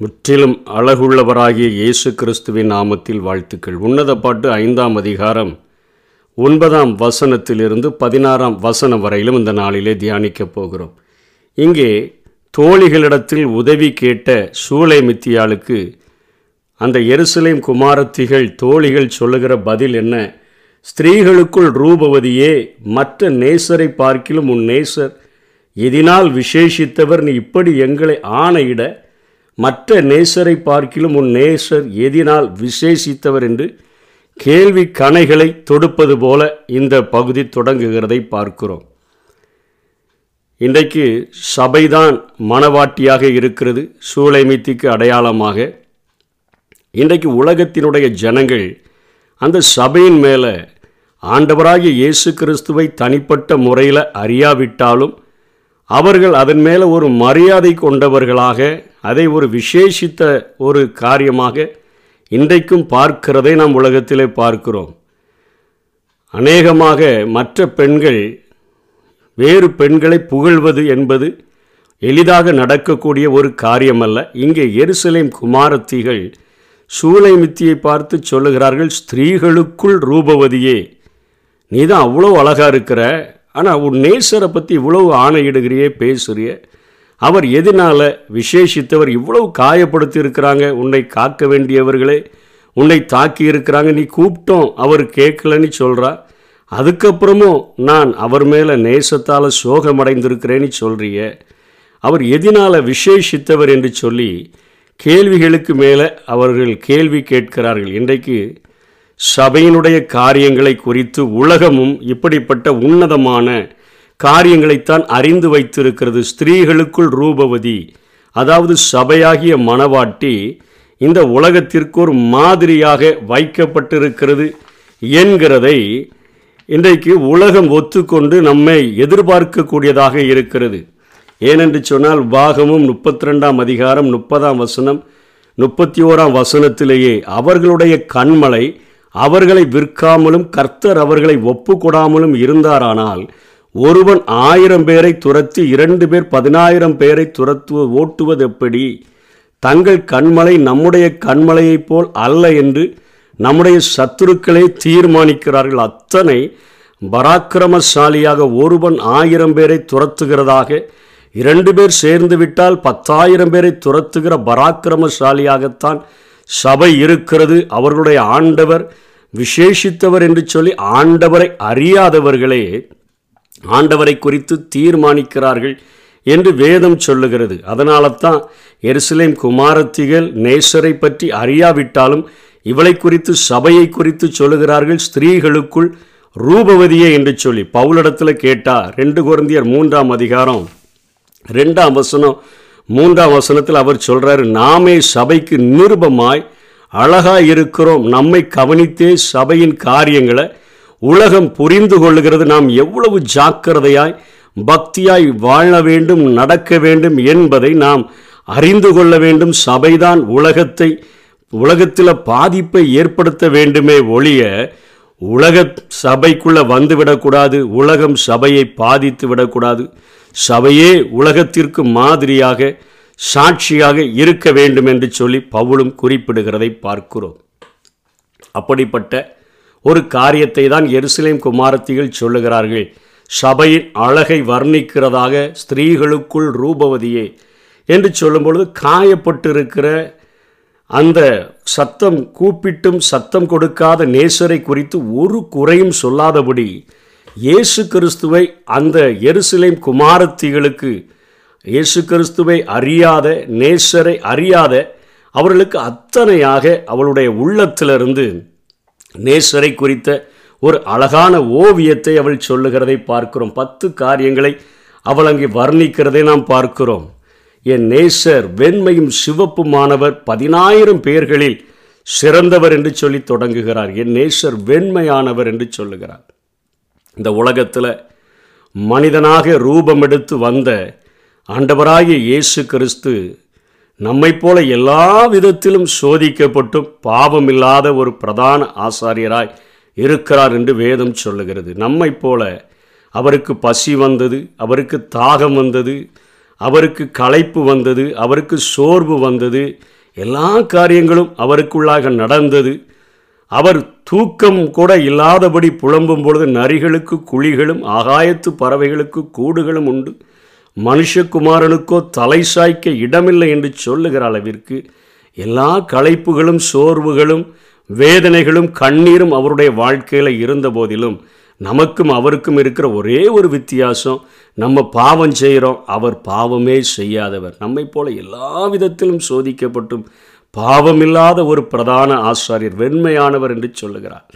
முற்றிலும் அழகுள்ளவராகிய இயேசு கிறிஸ்துவின் நாமத்தில் வாழ்த்துக்கள். உன்னத பாட்டு ஐந்தாம் அதிகாரம் ஒன்பதாம் வசனத்திலிருந்து பதினாறாம் வசனம் வரையிலும் இந்த நாளிலே தியானிக்கப் போகிறோம். இங்கே தோழிகளிடத்தில் உதவி கேட்ட சூளை மித்தியாளுக்கு அந்த எருசலேம் குமாரத்திகள் தோழிகள் சொல்லுகிற பதில் என்ன? ஸ்திரீகளுக்குள் ரூபவதியே மற்ற நேசரை பார்க்கிலும் உன் நேசர். எதினால் விசேஷித்தவர் நீ இப்படி எங்களை ஆணையிட மற்ற நேசரை பார்க்கிலும் உன் நேசர் எதினால் விசேஷித்தவர் என்று கேள்வி கணைகளை தொடுப்பது போல இந்த பகுதி தொடங்குகிறதை பார்க்கிறோம். இன்றைக்கு சபைதான் மனவாட்டியாக இருக்கிறது சூளைமித்திக்கு அடையாளமாக. இன்றைக்கு உலகத்தினுடைய ஜனங்கள் அந்த சபையின் மேலே ஆண்டவராகிய இயேசு கிறிஸ்துவை தனிப்பட்ட முறையில் அறியாவிட்டாலும் அவர்கள் அதன் மேலே ஒரு மரியாதை கொண்டவர்களாக அதை ஒரு விசேஷித்த ஒரு காரியமாக இன்றைக்கும் பார்க்கிறதை நாம் உலகத்திலே பார்க்கிறோம். அநேகமாக மற்ற பெண்கள் வேறு பெண்களை புகழ்வது என்பது எளிதாக நடக்கக்கூடிய ஒரு காரியமல்ல. இங்கே எருசலேம் குமாரத்திகள் சூளைமித்தியை பார்த்து சொல்லுகிறார்கள் ஸ்திரீகளுக்குள் ரூபவதியே நீ தான் அவ்வளோ அழகாக இருக்கிற ஆனால் உன் நேசரை பற்றி இவ்வளவு ஆணையிடுகிறியே பேசுகிறிய அவர் எதனால் விசேஷித்தவர் இவ்வளவு காயப்படுத்தி இருக்கிறாங்க உன்னை காக்க வேண்டியவர்களே உன்னை தாக்கி இருக்கிறாங்க. நீ கூப்பிட்டோம் அவர் கேட்கலன்னு சொல்கிறா அதுக்கப்புறமும் நான் அவர் மேலே நேசத்தால் சோகமடைந்திருக்கிறேன்னு சொல்கிறிய அவர் எதினால் விசேஷித்தவர் என்று சொல்லி கேள்விகளுக்கு மேலே அவர்கள் கேள்வி கேட்கிறார்கள். இன்றைக்கு சபையினுடைய காரியங்களை குறித்து உலகமும் இப்படிப்பட்ட உன்னதமான காரியங்களைத்தான் அறிந்து வைத்திருக்கிறது ஸ்திரீகளுக்குள் ரூபவதி. அதாவது சபையாகிய மணவாட்டி இந்த உலகத்திற்கு ஒரு மாதிரியாக வைக்கப்பட்டிருக்கிறது என்கிறதை இன்றைக்கு உலகம் ஒத்துக்கொண்டு நம்மை எதிர்பார்க்கக்கூடியதாக இருக்கிறது. ஏனென்று சொன்னால் பாகமும் முப்பத்தி ரெண்டாம் அதிகாரம் முப்பதாம் வசனம் முப்பத்தி ஓராம் வசனத்திலேயே அவர்களுடைய கண்மலை அவர்களை விற்காமலும் கர்த்தர் அவர்களை ஒப்புக்கொடாமலும் இருந்தாரானால் ஒருவன் ஆயிரம் பேரை துரத்தி இரண்டு பேர் பதினாயிரம் பேரை துரத்து ஓட்டுவது எப்படி? தங்கள் கண்மலை நம்முடைய கண்மலையைப் போல் அல்ல என்று நம்முடைய சத்துருக்களே தீர்மானிக்கிறார்கள். அத்தனை பராக்கிரமசாலியாக ஒருவன் ஆயிரம் பேரை துரத்துகிறதாக இரண்டு பேர் சேர்ந்து விட்டால் பத்தாயிரம் பேரை துரத்துகிற பராக்கிரமசாலியாகத்தான் சபை இருக்கிறது. அவர்களுடைய ஆண்டவர் விசேஷித்தவர் என்று சொல்லி ஆண்டவரை அறியாதவர்களே ஆண்டவரை குறித்து தீர்மானிக்கிறார்கள் என்று வேதம் சொல்லுகிறது. அதனால தான் எருசலேம் குமாரத்திகள் நேசரை பற்றி அறியாவிட்டாலும் இவளை குறித்து சபையை குறித்து சொல்லுகிறார்கள் ஸ்திரீகளுக்குள் ரூபவதியே என்று சொல்லி. பவுலிடத்தில் கேட்டா ரெண்டு குழந்தையர் மூன்றாம் அதிகாரம் ரெண்டாம் வசனம் மூன்றாம் வசனத்தில் அவர் சொல்கிறார் நாமே சபைக்கு நிருபமாய் அழகாக இருக்கிறோம் நம்மை கவனித்தே சபையின் காரியங்களை உலகம் புரிந்து கொள்ளுகிறது. நாம் எவ்வளவு ஜாக்கிரதையாய் பக்தியாய் வாழ வேண்டும் நடக்க வேண்டும் என்பதை நாம் அறிந்து கொள்ள வேண்டும். சபைதான் உலகத்தை உலகத்தில் பாதிப்பை ஏற்படுத்த வேண்டுமே ஒழிய உலக சபைக்குள்ளே வந்துவிடக்கூடாது உலகம் சபையை பாதித்து விடக்கூடாது சபையே உலகத்திற்கு மாதிரியாக சாட்சியாக இருக்க வேண்டும் என்று சொல்லி பவுலும் குறிப்பிடுகிறதை பார்க்கிறோம். அப்படிப்பட்ட ஒரு காரியத்தை தான் எருசலேம் குமாரத்திகள் சொல்லுகிறார்கள். சபையின் அழகை வர்ணிக்கிறதாக ஸ்திரீகளுக்குள் ரூபவதியே என்று சொல்லும்பொழுது காயப்பட்டிருக்கிற அந்த சத்தம் கூப்பிட்டும் சத்தம் கொடுக்காத நேசரை குறித்து ஒரு குறையும் சொல்லாதபடி இயேசு கிறிஸ்துவை அந்த எருசலேம் குமாரத்திகளுக்கு இயேசு கிறிஸ்துவை அறியாத நேசரை அறியாத அவர்களுக்கு அத்தனையாக அவளுடைய உள்ளத்திலிருந்து நேசரை குறித்த ஒரு அழகான ஓவியத்தை அவள் சொல்லுகிறதை பார்க்கிறோம். பத்து காரியங்களை அவள் அங்கே வர்ணிக்கிறதை நாம் பார்க்கிறோம். என் நேசர் வெண்மையும் சிவப்புமானவர் பதினாயிரம் பேர்களில் சிறந்தவர் என்று சொல்லி தொடங்குகிறார். என் நேசர் வெண்மையானவர் என்று சொல்லுகிறார். இந்த உலகத்தில் மனிதனாக ரூபம் எடுத்து வந்த ஆண்டவராகிய இயேசு கிறிஸ்து நம்மைப் போல எல்லா விதத்திலும் சோதிக்கப்பட்டும் பாவமில்லாத ஒரு பிரதான ஆசாரியராய் இருக்கிறார் என்று வேதம் சொல்லுகிறது. நம்மைப் போல அவருக்கு பசி வந்தது அவருக்கு தாகம் வந்தது அவருக்கு களைப்பு வந்தது அவருக்கு சோர்வு வந்தது எல்லா காரியங்களும் அவருக்குள்ளாக நடந்தது. அவர் தூக்கம் கூட இல்லாதபடி புலம்பும் பொழுது நரிகளுக்கு குழிகளும் ஆகாயத்து பறவைகளுக்கு கூடுகளும் உண்டு. மனுஷகுமாரனுக்கோ தலை சாய்க்க இடமில்லை என்று சொல்லுகிற அளவிற்கு எல்லா களைப்புகளும் சோர்வுகளும் வேதனைகளும் கண்ணீரும் அவருடைய வாழ்க்கையில் இருந்த போதிலும் நமக்கும் அவருக்கும் இருக்கிற ஒரே ஒரு வித்தியாசம் நம்ம பாவம் செய்கிறோம் அவர் பாவமே செய்யாதவர். நம்மை போல எல்லா விதத்திலும் சோதிக்கப்பட்டும் பாவமில்லாத ஒரு பிரதான ஆசாரியர் வெண்மையானவர் என்று சொல்லுகிறார்.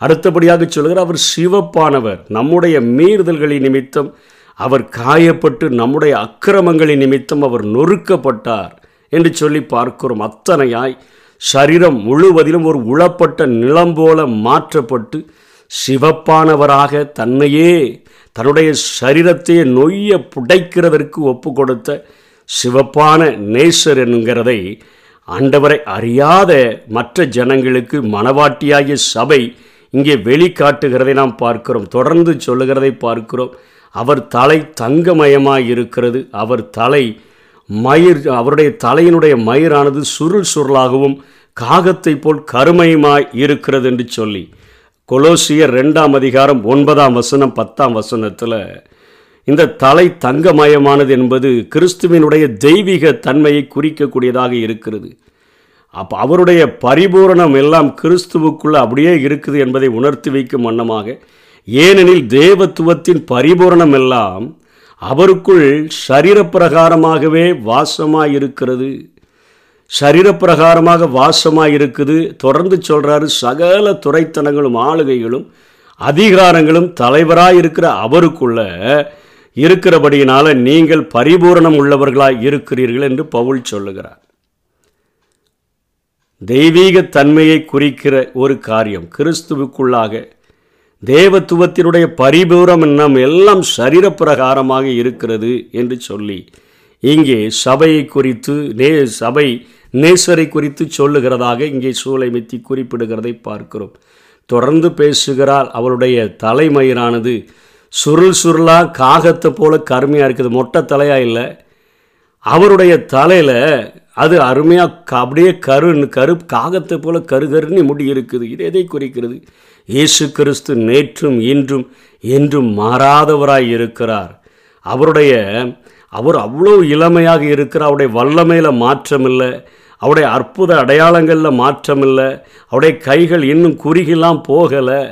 அடுத்தபடியாக சொல்லுகிறார் அவர் சிவப்பானவர். நம்முடைய மீறுதல்களின் நிமித்தம் அவர் காயப்பட்டு நம்முடைய அக்கிரமங்களின் நிமித்தம் அவர் நொறுக்கப்பட்டார் என்று சொல்லி பார்க்கிறோம். அத்தனையாய் சரீரம் முழுவதிலும் ஒரு உளப்பட்ட நிலம் போல மாற்றப்பட்டு சிவப்பானவராக தன்னையே தன்னுடைய சரீரத்தையே நொய்ய புடைக்கிறதற்கு ஒப்பு கொடுத்த சிவப்பான நேசர் என்கிறதை ஆண்டவரை அறியாத மற்ற ஜனங்களுக்கு மனவாட்டியாகிய சபை இங்கே வெளிக்காட்டுகிறதை நாம் பார்க்கிறோம். தொடர்ந்து சொல்லுகிறதை பார்க்கிறோம். அவர் தலை தங்கமயமாய் இருக்கிறது. அவர் தலை மயிர் அவருடைய தலையினுடைய மயிரானது சுருள் சுருளாகவும் காகத்தை போல் கருமையுமாய் இருக்கிறது என்று சொல்லி கொலோசியர் ரெண்டாம் அதிகாரம் ஒன்பதாம் வசனம் பத்தாம் வசனத்தில் இந்த தலை தங்கமயமானது என்பது கிறிஸ்துவினுடைய தெய்வீக தன்மையை குறிக்கக்கூடியதாக இருக்கிறது. அப்போ அவருடைய பரிபூரணம் எல்லாம் கிறிஸ்துவுக்குள்ளே அப்படியே இருக்குது என்பதை உணர்த்தி வைக்கும் வண்ணமாக ஏனெனில் தேவத்துவத்தின் பரிபூரணம் எல்லாம் அவருக்குள் சரீரப்பிரகாரமாகவே வாசமாக இருக்கிறது சரீரப்பிரகாரமாக வாசமாக இருக்குது தொடர்ந்து சொல்கிறாரு சகல துறைத்தனங்களும் ஆளுகைகளும் அதிகாரங்களும் தலைவராக இருக்கிற அவருக்குள்ள இருக்கிறபடியினால நீங்கள் பரிபூரணம் உள்ளவர்களாக இருக்கிறீர்கள் என்று பவுல் சொல்லுகிறார். தெய்வீக தன்மையை குறிக்கிற ஒரு காரியம் கிறிஸ்துவுக்குள்ளாக தேவத்துவத்தினுடைய பரிபூரம் நம் எல்லாம் சரீரப்பிரகாரமாக இருக்கிறது என்று சொல்லி இங்கே சபையை குறித்து நே சபை நேசரை குறித்து சொல்லுகிறதாக இங்கே சூளைமித்தி குறிப்பிடுகிறதை பார்க்கிறோம். தொடர்ந்து பேசுகிறாள் அவளுடைய தலைமயிரானது. சுருள் சுருளாக காகத்தை போல கருமையாக இருக்குது மொட்டை தலையாக இல்லை. அவருடைய தலையில் அது அருமையாக அப்படியே கரு கரு காகத்தை போல கருகருன்னு முடி இருக்குது. இது எதை குறிக்கிறது? இயேசு கிறிஸ்து நேற்றும் இன்றும் என்றும் மாறாதவராய் இருக்கிறார். அவருடைய அவர் அவ்வளோ இளமையாக இருக்கிறார். அவருடைய வல்லமையில் மாற்றம் இல்லை அவருடைய அற்புத அடையாளங்களில் மாற்றம் இல்லை அவருடைய கைகள் இன்னும் குறுகிலாம் போகலை.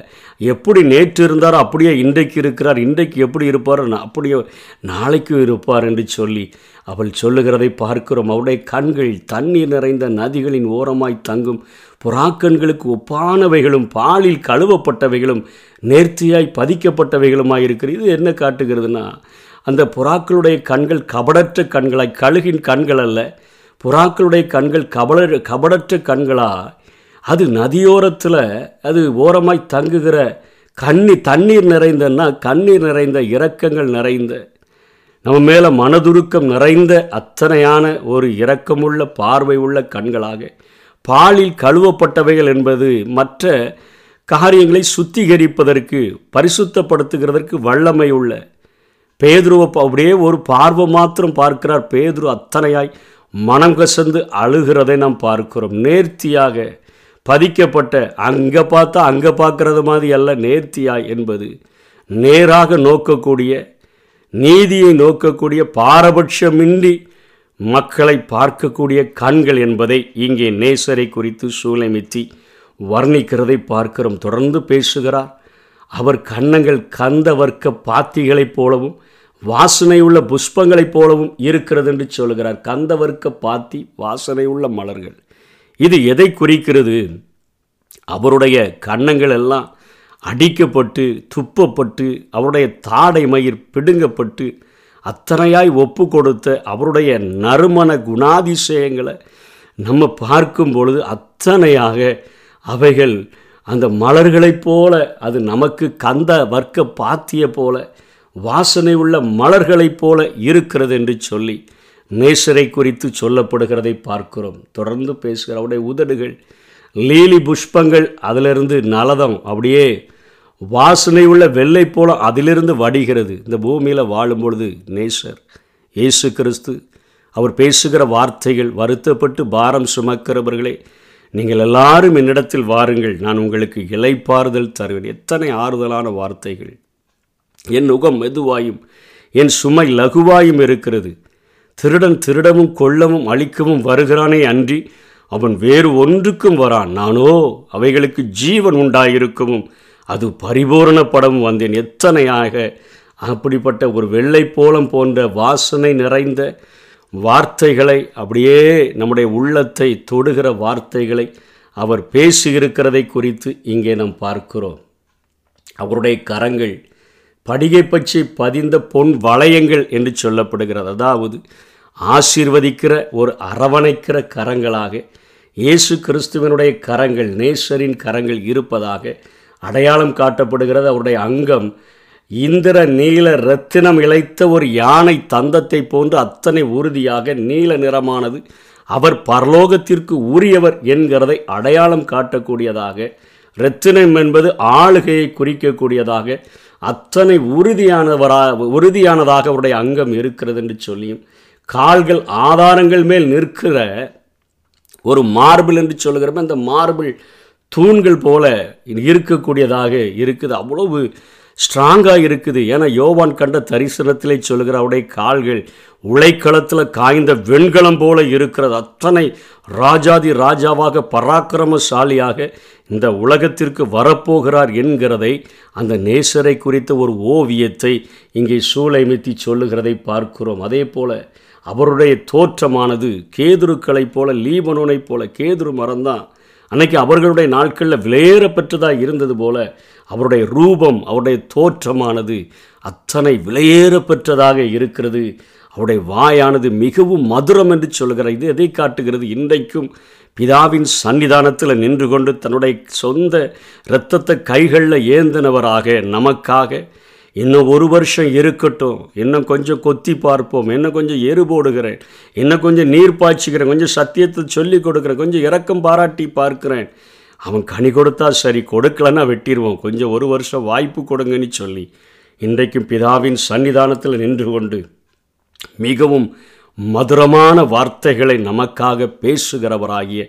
எப்படி நேற்று இருந்தாரோ அப்படியே இன்றைக்கு இருக்கிறார் இன்றைக்கு எப்படி இருப்பார் அப்படியே நாளைக்கும் இருப்பார் என்று சொல்லி அவள் சொல்லுகிறதை பார்க்கிறோம். அவருடைய கண்கள் தண்ணீர் நிறைந்த நதிகளின் ஓரமாய் தங்கும். புறாக்கண்களுக்கு ஒப்பானவைகளும் பாலில் கழுவப்பட்டவைகளும் நேர்த்தியாய் பதிக்கப்பட்டவைகளுமாய் இருக்கிறது. இது என்ன காட்டுகிறதுனா அந்த புறாக்களுடைய கண்கள் கபடற்ற கண்களாய் கழுகின் கண்கள் அல்ல புறாக்களுடைய கண்கள் கபல கபடற்ற கண்களா அது நதியோரத்தில் அது ஓரமாய் தங்குகிற கண்ணி தண்ணீர் நிறைந்தன்னா கண்ணீர் நிறைந்த இரக்கங்கள் நிறைந்த நம்ம மேலே மனதுருக்கம் நிறைந்த அத்தனையான ஒரு இரக்கமுள்ள பார்வை உள்ள கண்களாக பாலில் கழுவப்பட்டவைகள் என்பது மற்ற காரியங்களை சுத்திகரிப்பதற்கு பரிசுத்தப்படுத்துகிறதற்கு வல்லமை உள்ள பேதுருவை அப்படியே ஒரு பார்வை மாத்திரம் பார்க்கிறார். பேதுரு அத்தனையாய் மனம் கசந்து அழுகிறதை நாம் பார்க்கிறோம். நேர்த்தியாக பதிக்கப்பட்ட அங்கே பார்த்தா அங்கே பார்க்கறது மாதிரி அல்ல நேர்த்தியாய் என்பது. நேராக நோக்கக்கூடிய நீதியை நோக்கக்கூடிய பாரபட்சமின்றி மக்களை பார்க்கக்கூடிய கண்கள் என்பதை இங்கே நேசரை குறித்து சூளைமித்தி வர்ணிக்கிறதை பார்க்கிறோம். தொடர்ந்து பேசுகிறார். அவர் கன்னங்கள் கந்த வர்க்க பாத்திகளைப் போலவும் வாசனையுள்ள புஷ்பங்களைப் போலவும் இருக்கிறது என்று சொல்கிறார் கந்த வர்க்க பாத்தி வாசனையுள்ள மலர்கள். இது எதை குறிக்கிறது? அவருடைய கன்னங்கள் எல்லாம் அடிக்கப்பட்டு துப்பப்பட்டு அவருடைய தாடை மயிர் பிடுங்கப்பட்டு அத்தனையாய் ஒப்பு கொடுத்த அவருடைய நறுமண குணாதிசயங்களை நம்ம பார்க்கும் பொழுது அத்தனையாக அவைகள் அந்த மலர்களைப் போல அது நமக்கு கந்த வர்க்க பாத்திய போல வாசனை உள்ள மலர்களைப் போல இருக்கிறது என்று சொல்லி நேசரை குறித்து சொல்லப்படுகிறதை பார்க்கிறோம். தொடர்ந்து பேசுகிற அவருடைய உதடுகள் லீலி புஷ்பங்கள் அதிலிருந்து நலதம் அப்படியே வாசனை உள்ள வெள்ளை போல அதிலிருந்து வடிகிறது. இந்த பூமியில் வாழும் பொழுது நேசர் இயேசு கிறிஸ்து அவர் பேசுகிற வார்த்தைகள் வருத்தப்பட்டு பாரம் சுமக்கிறவர்களே நீங்கள் எல்லாரும் என்னிடத்தில் வாருங்கள். நான் உங்களுக்கு இலைப்பாறுதல் தருவேன். எத்தனை ஆறுதலான வார்த்தைகள். என் முகம் மெதுவாயும் என் சுமை லகுவாயும் இருக்கிறது. திருடன் திருடவும் கொல்லவும் அழிக்கவும் வருகிறானே அன்றி அவன் வேறு ஒன்றுக்கும் வரான். நானோ அவைகளுக்கு ஜீவன் உண்டாயிருக்கவும் அது பரிபூரணப்படவும் வந்தேன். எத்தனையாக? அப்படிப்பட்ட ஒரு வெள்ளை போலம் போன்ற வாசனை நிறைந்த வார்த்தைகளை அப்படியே நம்முடைய உள்ளத்தை தொடுகிற வார்த்தைகளை அவர் பேசியிருக்கிறதை குறித்து இங்கே நாம் பார்க்கிறோம். அவருடைய கரங்கள் படிகை பற்றி பதிந்த பொன் வளையங்கள் என்று சொல்லப்படுகிறது. அதாவது ஆசீர்வதிக்கிற ஒரு அரவணைக்கிற கரங்களாக இயேசு கிறிஸ்துவனுடைய கரங்கள் நேசரின் கரங்கள் இருப்பதாக அடையாளம் காட்டப்படுகிறது. அவருடைய அங்கம் இந்திர நீல ரத்தினம் இழைத்த ஒரு யானை தந்தத்தை போன்று அத்தனை உறுதியாக நீல நிறமானது அவர் பரலோகத்திற்கு உரியவர் என்கிறதை அடையாளம் காட்டக்கூடியதாக இரத்தினம் என்பது ஆளுகையை குறிக்கக்கூடியதாக அத்தனை உறுதியானவரா உறுதியானதாக அவருடைய அங்கம் இருக்கிறது என்று சொல்லியும் கால்கள் ஆதாரங்கள் மேல் நிற்கிற ஒரு மார்பிள் என்று சொல்லுகிறப்ப அந்த மார்பிள் தூண்கள் போல இருக்கக்கூடியதாக இருக்குது. அவ்வளவு ஸ்ட்ராங்காக இருக்குது. ஏன்னா யோவான் கண்ட தரிசனத்திலே சொல்கிற அவருடைய கால்கள் உழைக்களத்தில் காய்ந்த வெண்கலம் போல இருக்கிறது. அத்தனை ராஜாதி ராஜாவாக பராக்கிரமசாலியாக இந்த உலகத்திற்கு வரப்போகிறார் என்கிறதை அந்த நேசரை குறித்த ஒரு ஓவியத்தை இங்கே சூளைமித்தி சொல்லுகிறதை பார்க்கிறோம். அதே போல அவருடைய தோற்றமானது கேதுருக்களைப் போல லீபனோனைப் போல கேதுரு மரம்தான் அன்னைக்கு அவர்களுடைய நாட்களில் விலையேற பெற்றதாக இருந்தது போல அவருடைய ரூபம் அவருடைய தோற்றமானது அத்தனை விலையேற பெற்றதாக இருக்கிறது. அவருடைய வாயானது மிகவும் மதுரம் என்று சொல்கிற இது எதை காட்டுகிறது? இன்றைக்கும் பிதாவின் சன்னிதானத்தில் நின்று கொண்டு தன்னுடைய சொந்த இரத்தத்தை கைகளில் ஏந்தினவராக நமக்காக இன்னும் ஒரு வருஷம் இருக்கட்டும். இன்னும் கொஞ்சம் கொத்தி பார்ப்போம். இன்னும் கொஞ்சம் எரு போடுகிறேன். இன்னும் கொஞ்சம் நீர் பாய்ச்சிக்கிறேன் கொஞ்சம் சத்தியத்தை சொல்லி கொடுக்குறேன். கொஞ்சம் இறக்கம் பாராட்டி பார்க்குறேன். அவன் கனி கொடுத்தா சரி கொடுக்கலன்னா வெட்டிடுவோம். கொஞ்சம் ஒரு வருஷம் வாய்ப்பு கொடுங்கன்னு சொல்லி. இன்றைக்கும் பிதாவின் சன்னிதானத்தில் நின்று கொண்டு மிகவும் மதுரமான வார்த்தைகளை நமக்காக பேசுகிறவராகிய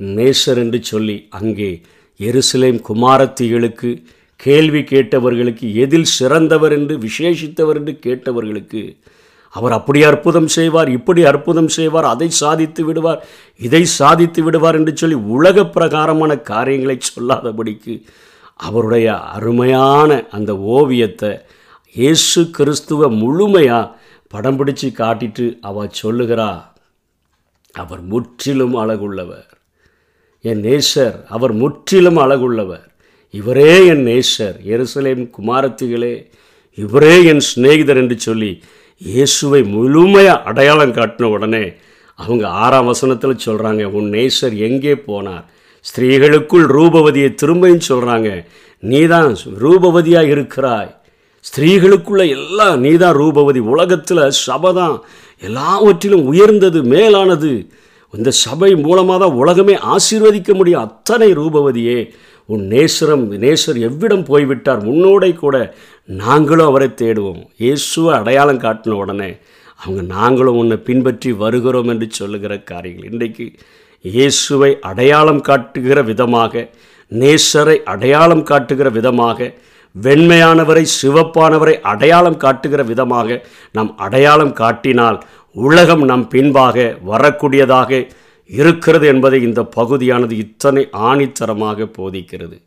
நேசர் என்று சொல்லி அங்கே எருசலேம் குமாரத்திகளுக்கு கேள்வி கேட்டவர்களுக்கு எதில் சிறந்தவர் என்று விசேஷித்தவர் என்று கேட்டவர்களுக்கு அவர் அப்படி அற்புதம் செய்வார் இப்படி அற்புதம் செய்வார் அதை சாதித்து விடுவார் இதை சாதித்து விடுவார் என்று சொல்லி உலக பிரகாரமான காரியங்களை சொல்லாதபடிக்கு அவருடைய அருமையான அந்த ஓவியத்தை இயேசு கிறிஸ்துவ முழுமையாக படம் பிடிச்சு காட்டிட்டு அவர் சொல்லுகிறா அவர் முற்றிலும் அழகுள்ளவர். என் நேசர் அவர் முற்றிலும் அழகுள்ளவர். இவரே என் நேசர் எருசலேம் குமாரத்திகளே. இவரே என் சிநேகிதர் என்று சொல்லி இயேசுவை முழுமையாக அடையாளம் காட்டின உடனே அவங்க ஆறாம் வசனத்தில் சொல்கிறாங்க உன் நேசர் எங்கே போனார்? ஸ்திரீகளுக்குள் ரூபவதியை திரும்பையும் சொல்கிறாங்க நீ தான் ரூபவதியாக இருக்கிறாய். ஸ்திரீகளுக்குள்ள எல்லாம் நீ தான் ரூபவதி. உலகத்தில் சபை தான் எல்லாவற்றிலும் உயர்ந்தது மேலானது. இந்த சபை மூலமாக தான் உலகமே ஆசீர்வதிக்க முடியும். அத்தனை ரூபவதியே. உன் நேசரம் நேசர் எவ்விடம் போய்விட்டார்? உன்னோட கூட நாங்களும் அவரை தேடுவோம். இயேசுவை அடையாளம் காட்டின உடனே அவங்க நாங்களும் உன்னை பின்பற்றி வருகிறோம் என்று சொல்லுகிற காரியங்கள். இன்றைக்கு இயேசுவை அடையாளம் காட்டுகிற விதமாக நேசரை அடையாளம் காட்டுகிற விதமாக வெண்மையானவரை சிவப்பானவரை அடையாளம் காட்டுகிற விதமாக நாம் அடையாளம் காட்டினால் உலகம் நம் பின்பாக வரக்கூடியதாக இருக்கிறது என்பதை இந்த பகுதியானது இத்தனை ஆணித்தரமாக போதிக்கிறது.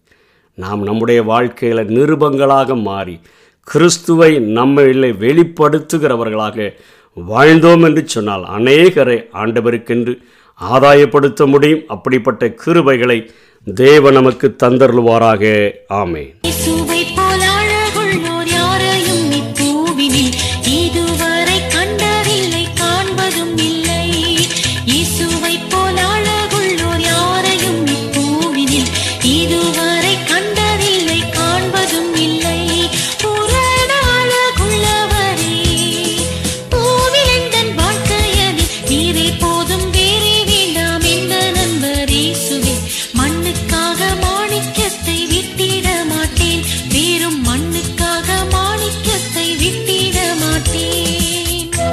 நாம் நம்முடைய வாழ்க்கையில் நிருபங்களாக மாறி கிறிஸ்துவை நம்மளை வெளிப்படுத்துகிறவர்களாக வாழ்ந்தோம் என்று சொன்னால் அநேகரை ஆண்டவருக்கென்று ஆதாயப்படுத்த முடியும். அப்படிப்பட்ட கிருபைகளை தேவ நமக்கு தந்தருள்வாராக. ஆமே